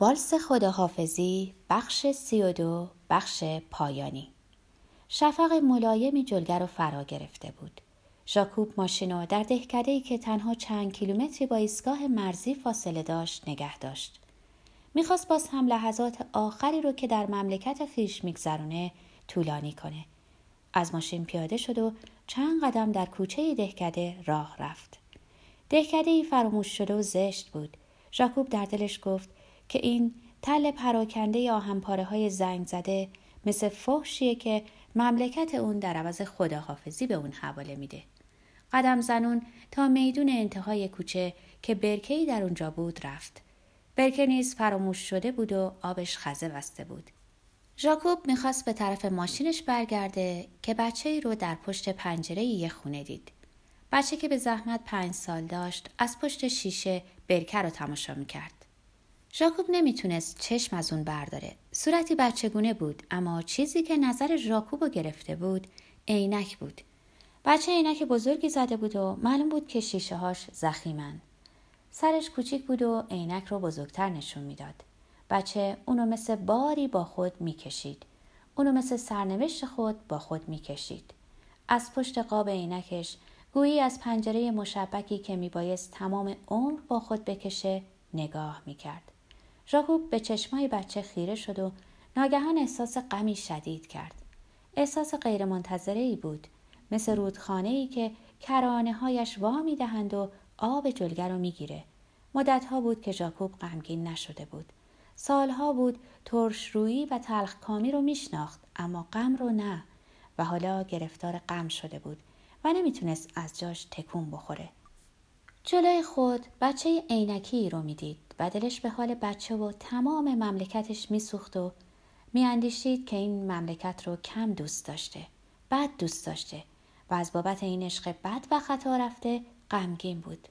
والس خداحافظی بخش سی و دو بخش پایانی. شفق ملایمی جلگر رو فرا گرفته بود. ژاکوب ماشینو در دهکده که تنها چند کیلومتری با ایستگاه مرزی فاصله داشت نگه داشت. می‌خواست باز هم لحظات آخری رو که در مملکت خیش میگذرونه طولانی کنه. از ماشین پیاده شد و چند قدم در کوچه دهکده راه رفت. دهکده ای فراموش شده و زشت بود. ژاکوب در دلش گفت که این تل پراکنده آهنپاره های زنگ زده مثل فحشیه که مملکت اون در عوض خداحافظی به اون حواله میده. قدم زنون تا میدون انتهای کوچه که برکهی در اونجا بود رفت. برکه نیز فراموش شده بود و آبش خزه وسته بود. ژاکوب می‌خواست به طرف ماشینش برگرده که بچه ای رو در پشت پنجره یه خونه دید. بچه که به زحمت پنج سال داشت از پشت شیشه برکه رو تماشا می‌کرد. ژاکوب نمی‌تونست چشم از اون برداره. صورتی بچگونه بود اما چیزی که نظر ژاکوب گرفته بود عینک بود. بچه عینک بزرگی زده بود و معلوم بود که شیشه هاش زخیمن. سرش کوچیک بود و عینک رو بزرگتر نشون می‌داد. بچه اونو مثل باری با خود می‌کشید. اونو مثل سرنوشت خود با خود می‌کشید. از پشت قاب عینکش گویی از پنجره مشبکی که میبایست تمام عمر با خود بکشه نگاه می‌کرد. ژاکوب به چشمای بچه خیره شد و ناگهان احساس غمی شدید کرد. احساس غیرمنتظره ای بود مثل رودخانه ای که کرانه هایش وا می دهند و آب جلگر رو می‌گیره. مدت ها بود که ژاکوب غمگین نشده بود. سالها بود ترش رویی و تلخ کامی رو میشناخت اما غم رو نه و حالا گرفتار غم شده بود و نمی‌تونست از جاش تکون بخوره. جلوی خود بچه عینکی رو می‌دید و به حال بچه و تمام مملکتش میسوخت و میاندیشید که این مملکت رو کم دوست داشته بد دوست داشته و از بابت این عشق بد و خطا رفته غمگین بود.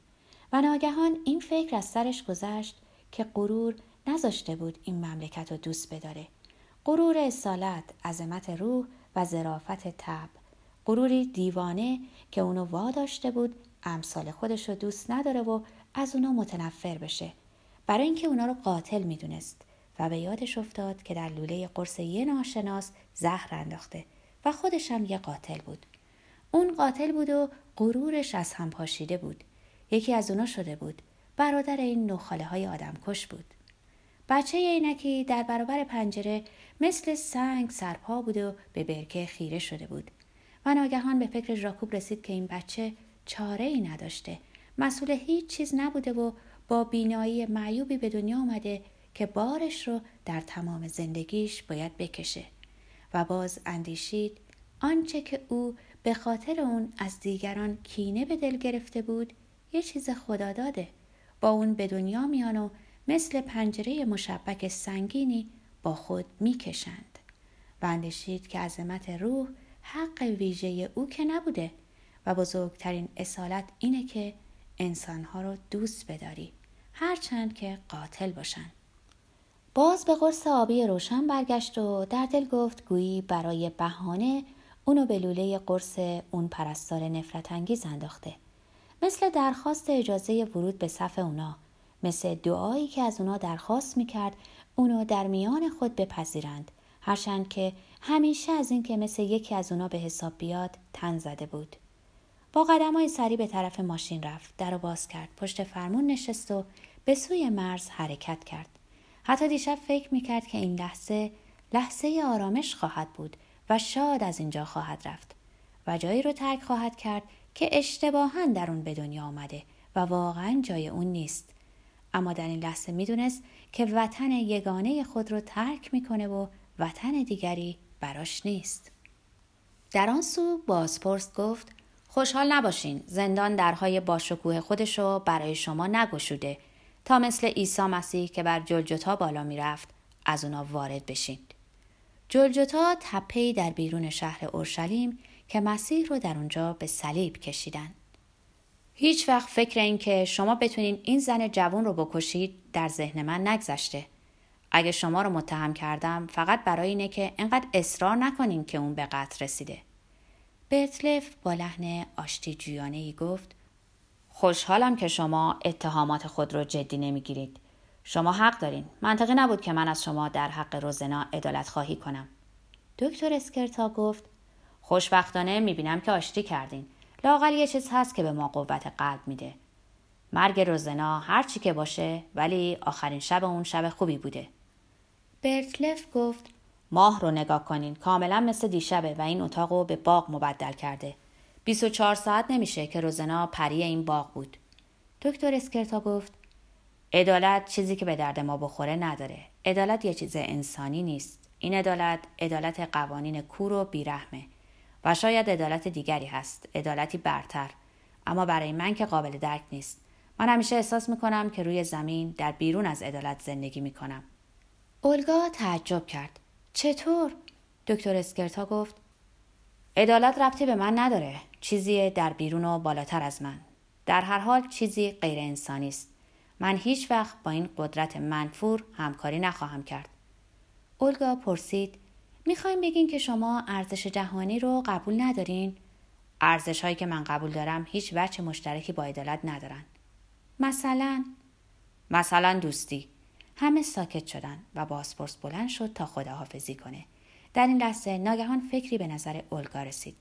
و ناگهان این فکر از سرش گذشت که غرور نذاشته بود این مملکت رو دوست بداره. غرور اصالت عظمت روح و ظرافت تب غروری دیوانه که اونو واداشته بود امثال خودش رو دوست نداره و از اونا متنفر بشه. برای اینکه اونا رو قاتل می‌دونست و به یادش افتاد که در لوله قرص یه ناشناس زهر انداخته و خودش هم یه قاتل بود. اون قاتل بود و غرورش از هم پاشیده بود. یکی از اونا شده بود. برادر این نخاله های آدم کش بود. بچه عینکی در برابر پنجره مثل سنگ سرپا بود و به برکه خیره شده بود. و ناگهان به فکر ژاکوب رسید که این بچه چاره ای نداشته. مسئول هیچ چیز نبوده و با بینایی معیوبی به دنیا آمده که بارش رو در تمام زندگیش باید بکشه و باز اندیشید آنچه که او به خاطر اون از دیگران کینه به دل گرفته بود یه چیز خدا داده. با اون به دنیا میان و مثل پنجره مشبک سنگینی با خود می‌کشند. و اندیشید که عظمت روح حق ویژه او که نبوده و بزرگترین اصالت اینه که انسانها رو دوست بداری. هرچند که قاتل باشن. باز به قرص آبی روشن برگشت و در دل گفت گویی برای بهانه اونو به لوله قرص اون پرستار نفرت انگیز انداخته. مثل درخواست اجازه ورود به صف اونا مثل دعایی که از اونا درخواست می‌کرد اونو در میان خود بپذیرند. هرچند که همیشه از اینکه مثل یکی از اونا به حساب بیاد تن زده بود. با قدم های سری به طرف ماشین رفت. در و باز کرد. پشت فرمون نشست و به سوی مرز حرکت کرد. حتی دیشب فکر می‌کرد که این لحظه لحظه آرامش خواهد بود و شاد از اینجا خواهد رفت. و جایی رو ترک خواهد کرد که اشتباها در اون به دنیا آمده و واقعا جای اون نیست. اما در این لحظه می‌دونست که وطن یگانه خود رو ترک می‌کنه و وطن دیگری براش نیست. در آن سو بازپرس گفت خوشحال نباشین. زندان درهای باشکوه خودشو برای شما نگشوده. تا مثل عیسی مسیح که بر جلجتا بالا می‌رفت از اونا وارد بشین. جلجتا تپهی در بیرون شهر اورشلیم که مسیح رو در اونجا به صلیب کشیدن. هیچ وقت فکر این که شما بتونین این زن جوان رو بکشید در ذهن من نگذشته. اگه شما رو متهم کردم فقط برای اینه که انقدر اصرار نکنین که اون به قتل رسیده. برتلف با لحن آشتی جویانه ای گفت خوشحالم که شما اتهامات خود را جدی نمی‌گیرید. شما حق دارین. منطقی نبود که من از شما در حق روزنا ادالت خواهی کنم. دکتر اسکرتا گفت خوشبختانه می‌بینم که آشتی کردین. لاقل یه چیز هست که به ما قوت قلب میده. مرگ روزنا هر چی که باشه ولی آخرین شب اون شب خوبی بوده. برتلف گفت ماه رو نگاه کنین. کاملا مثل دیشبه و این اتاق رو به باغ مبدل کرده. 24 ساعت نمیشه که روزنا پری این باغ بود. دکتر اسکرتا گفت عدالت چیزی که به درد ما بخوره نداره. عدالت یه چیز انسانی نیست. این عدالت عدالت قوانین کور و بیرحمه. و شاید عدالت دیگری هست. عدالتی برتر. اما برای من که قابل درک نیست. من همیشه احساس می‌کنم که روی زمین در بیرون از عدالت زندگی می‌کنم. اولگا تعجب کرد. چطور؟ دکتر اسکرتا گفت عدالت ربطی به من نداره. چیزی در بیرون و بالاتر از من. در هر حال چیزی غیر انسانی است. من هیچ وقت با این قدرت منفور همکاری نخواهم کرد. اولگا پرسید می‌خوایم بگین که شما ارزش جهانی رو قبول ندارین؟ ارزش هایی که من قبول دارم هیچ وجه مشترکی با عدالت ندارن. مثلا؟ مثلا دوستی. همه ساکت شدن و بازپرس بلند شد تا خداحافظی کنه. در این لحظه ناگهان فکری به نظر اولگا رسید.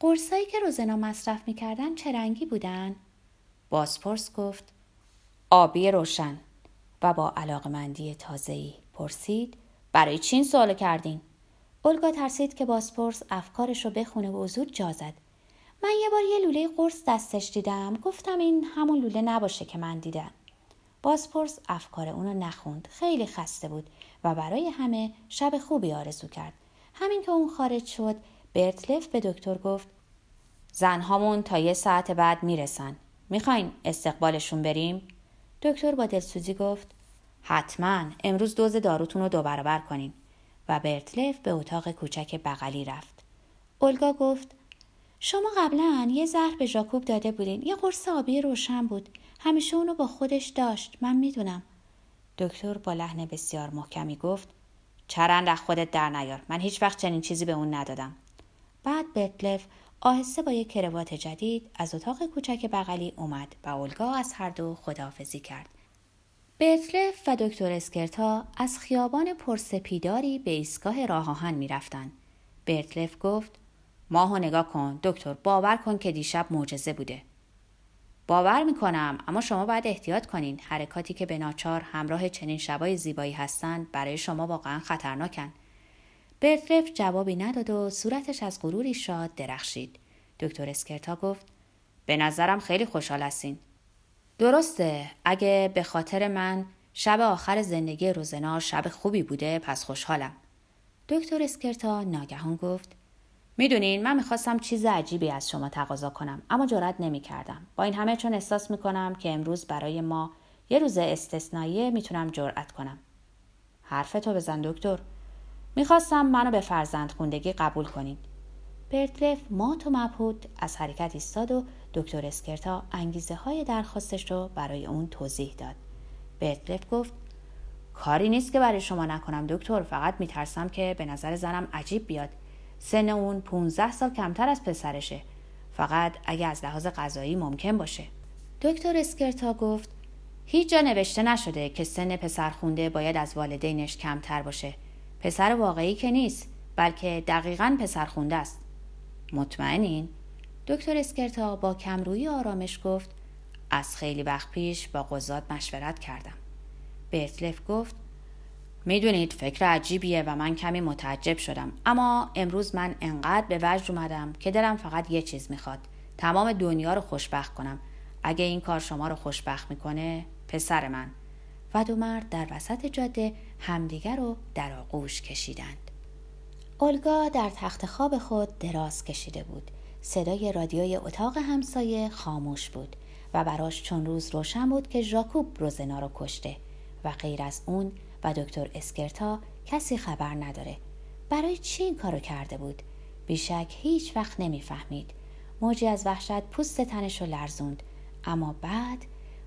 قرصایی که روزنا مصرف می‌کردن چه رنگی بودن؟ بازپرس گفت آبی روشن و با علاقمندی تازه‌ای پرسید برای چین سوال کردین؟ اولگا ترسید که بازپرس افکارش رو بخونه و زود جا زد. من یه بار یه لوله قرص دستش دیدم گفتم این همون لوله نباشه که من دیدم. بازپرس افکار اونو نخوند. خیلی خسته بود و برای همه شب خوبی آرزو کرد. همین که اون خارج شد برتلف به دکتر گفت زنهامون تا یه ساعت بعد می‌رسن. می‌خواین استقبالشون بریم؟ دکتر با دلسوزی گفت حتما. امروز دوز داروتون رو دو برابر کنین. و برتلف به اتاق کوچک بغلی رفت. اولگا گفت شما قبلا یه زهر به ژاکوب داده بودین. یه قرص آبی روشن بود. همیشه اونو با خودش داشت. من می‌دونم. دکتر با لحن بسیار محکمی گفت چرند از خودت در نیار. من هیچ وقت چنین چیزی به اون ندادم. بعد برتلف آهسته با یک کروات جدید از اتاق کوچک بغلی اومد و اولگا از هر دو خداحافظی کرد. برتلف و دکتر اسکرتا از خیابان پرسپیداری به ایستگاه راه آهن می‌رفتند برتلف گفت ماهو نگاه کن. دکتر باور کن که دیشب معجزه بوده. باور می‌کنم اما شما باید احتیاط کنین. حرکاتی که به ناچار همراه چنین شبای زیبایی هستند برای شما واقعا خطرناکن. برتلف جوابی نداد و صورتش از غروری شاد درخشید. دکتر اسکرتا گفت به نظرم خیلی خوشحال هستین. درسته اگه به خاطر من شب آخر زندگی روزنا شب خوبی بوده پس خوشحالم. دکتر اسکرتا ناگهان گفت می‌دونین من می‌خواستم چیز عجیبی از شما تقاضا کنم اما جرأت نمی‌کردم. با این همه چون احساس می‌کنم که امروز برای ما یه روز استثنایی می‌تونم جرأت کنم. حرفتو بزن دکتر. می‌خواستم منو به فرزند خوندگی قبول کنین. برتلف مات و مبهود از حرکت ایستاد و دکتر اسکرتا انگیزه های درخواستش رو برای اون توضیح داد. برتلف گفت کاری نیست که برای شما نکنم دکتر فقط میترسم که به نظر زنم عجیب بیاد. سن اون 15 سال کمتر از پسرشه. فقط اگه از لحاظ غذایی ممکن باشه. دکتر اسکرتا گفت هیچ جا نوشته نشده که سن پسر خونده باید از والدینش کمتر باشه. پسر واقعی که نیست بلکه دقیقا پسر خونده است. مطمئنین؟ دکتر اسکرتا با کمرویی آرامش گفت از خیلی وقت پیش با قضات مشورت کردم. برتلف گفت می‌دونید فکر عجیبیه و من کمی متعجب شدم. اما امروز من انقدر به وجد اومدم که دلم فقط یه چیز می‌خواد. تمام دنیا رو خوشبخت کنم. اگه این کار شما رو خوشبخت می‌کنه پسر من. و دو مرد در وسط جاده همدیگر رو در آغوش کشیدند. اولگا در تخت خواب خود دراز کشیده بود. صدای رادیوی اتاق همسایه خاموش بود و براش چون روز روشن بود که ژاکوب روزنا رو کشته و غیر از اون و دکتر اسکرتا کسی خبر نداره. برای چی این کارو کرده بود؟ بیشک هیچ وقت نمی‌فهمید. موجی از وحشت پوست تنش رو لرزوند. اما بعد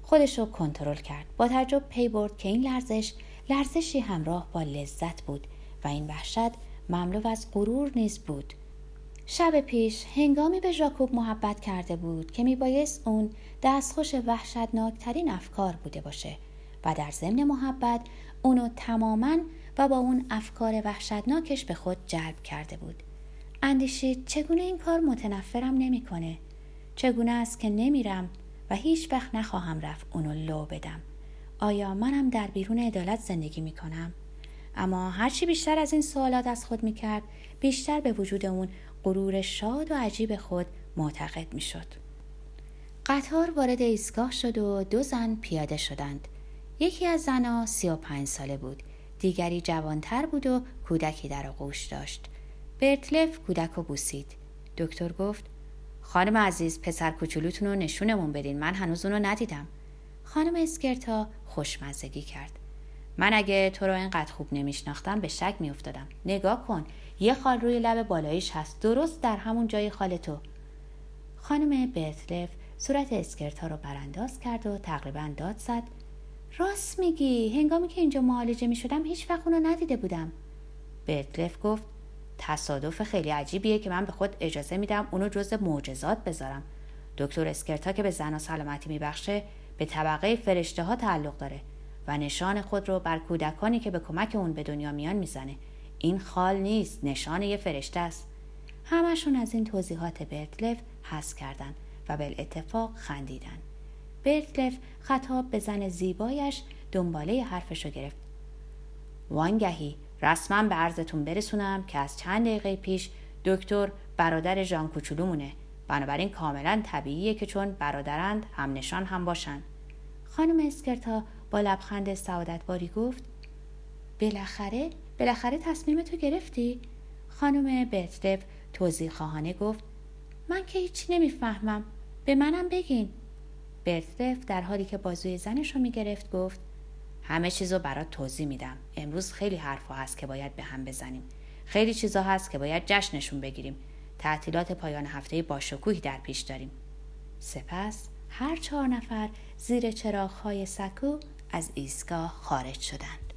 خودش رو کنترل کرد. با تعجب پی برد که این لرزش لرزشی همراه با لذت بود و این وحشت مملو از غرور نیز بود. شب پیش هنگامی به ژاکوب محبت کرده بود که میبایست اون دستخوش وحشتناکترین افکار بوده باشه. و در ضمن محبت اونو تماما و با اون افکار وحشتناکش به خود جلب کرده بود. اندیشید چگونه این کار متنفرم نمی‌کنه؟ چگونه است که نمیرم و هیچ وقت نخواهم رفت اونو لو بدم؟ آیا منم در بیرون عدالت زندگی می‌کنم؟ اما هرچی بیشتر از این سوالات از خود می‌کرد بیشتر به وجود اون غرور شاد و عجیب خود معتقد می‌شد. قطار وارد ایستگاه شد و دو زن پیاده شدند. یکی از زنها سی و پنج ساله بود. دیگری جوانتر بود و کودکی در آغوش داشت. برتلف کودک و بوسید. دکتر گفت خانم عزیز پسر کوچولوتون رو نشونمون بدین. من هنوز اونو ندیدم. خانم اسکرتا خوشمزگی کرد. من اگه تو رو اینقدر خوب نمیشناختم به شک میافتادم. نگاه کن یه خال روی لب بالاییش هست. درست در همون جای خال تو. خانم برتلف صورت اسکرتا رو برانداز کرد و تقریبا داد زد. راست میگی. هنگامی که اینجا معالجه می‌شدم هیچ وقت اونو ندیده بودم. برتلف گفت تصادف خیلی عجیبیه که من به خود اجازه میدم اونو جز معجزات بذارم. دکتر اسکرتا که به زن سلامتی میبخشه به طبقه فرشته ها تعلق داره و نشان خود رو بر کودکانی که به کمک اون به دنیا میان می‌زنه. این خال نیست نشان یه فرشته است. همشون از این توضیحات برتلف حس کردن و به اتفاق خندیدن. برتلف خطاب به زن زیبایش دنباله حرفشو گرفت. وانگهی رسما به عرضتون برسونم که از چند دقیقه پیش دکتر برادر ژان کوچولومونه. بنابراین کاملا طبیعیه که چون برادرند هم نشان هم باشن. خانم اسکرتا با لبخند سعادتباری گفت بالاخره بالاخره تصمیم تو گرفتی؟ خانم برتلف توضیح خواهانه گفت من که هیچی نمی‌فهمم. به منم بگین. برتلف در حالی که بازوی زنش رو می‌گرفت گفت همه چیز رو برات توضیح میدم. امروز خیلی حرفها هست که باید به هم بزنیم. خیلی چیزا هست که باید جشنشون بگیریم. تعطیلات پایان هفته باشکوهی در پیش داریم. سپس هر چهار نفر زیر چراغهای سکو از ایستگاه خارج شدند.